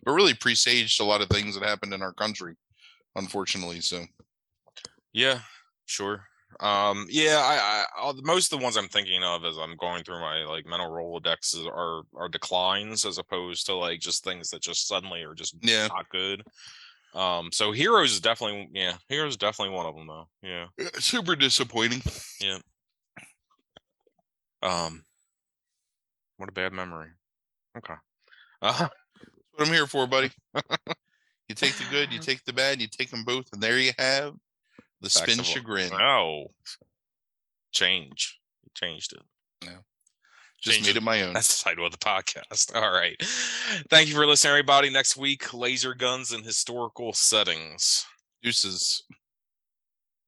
but really presaged a lot of things that happened in our country, unfortunately. So Yeah, sure. Um, yeah, I, I, I'll, most of the ones I'm thinking of as I'm going through my like mental Rolodexes are are declines as opposed to like just things that just suddenly are just yeah, not good. Um, so Heroes is definitely yeah, Heroes is definitely one of them though. Yeah. uh, super disappointing. Yeah. Um, what a bad memory. Okay. Uh, that's What I'm here for, buddy. you take the good, you take the bad, you take them both, and there you have the Facts spin chagrin. no. Change. Changed it. Yeah. Just change made it. it my own. That's the title of the podcast. All right. Thank you for listening, everybody. Next week, laser guns and historical settings. Deuces.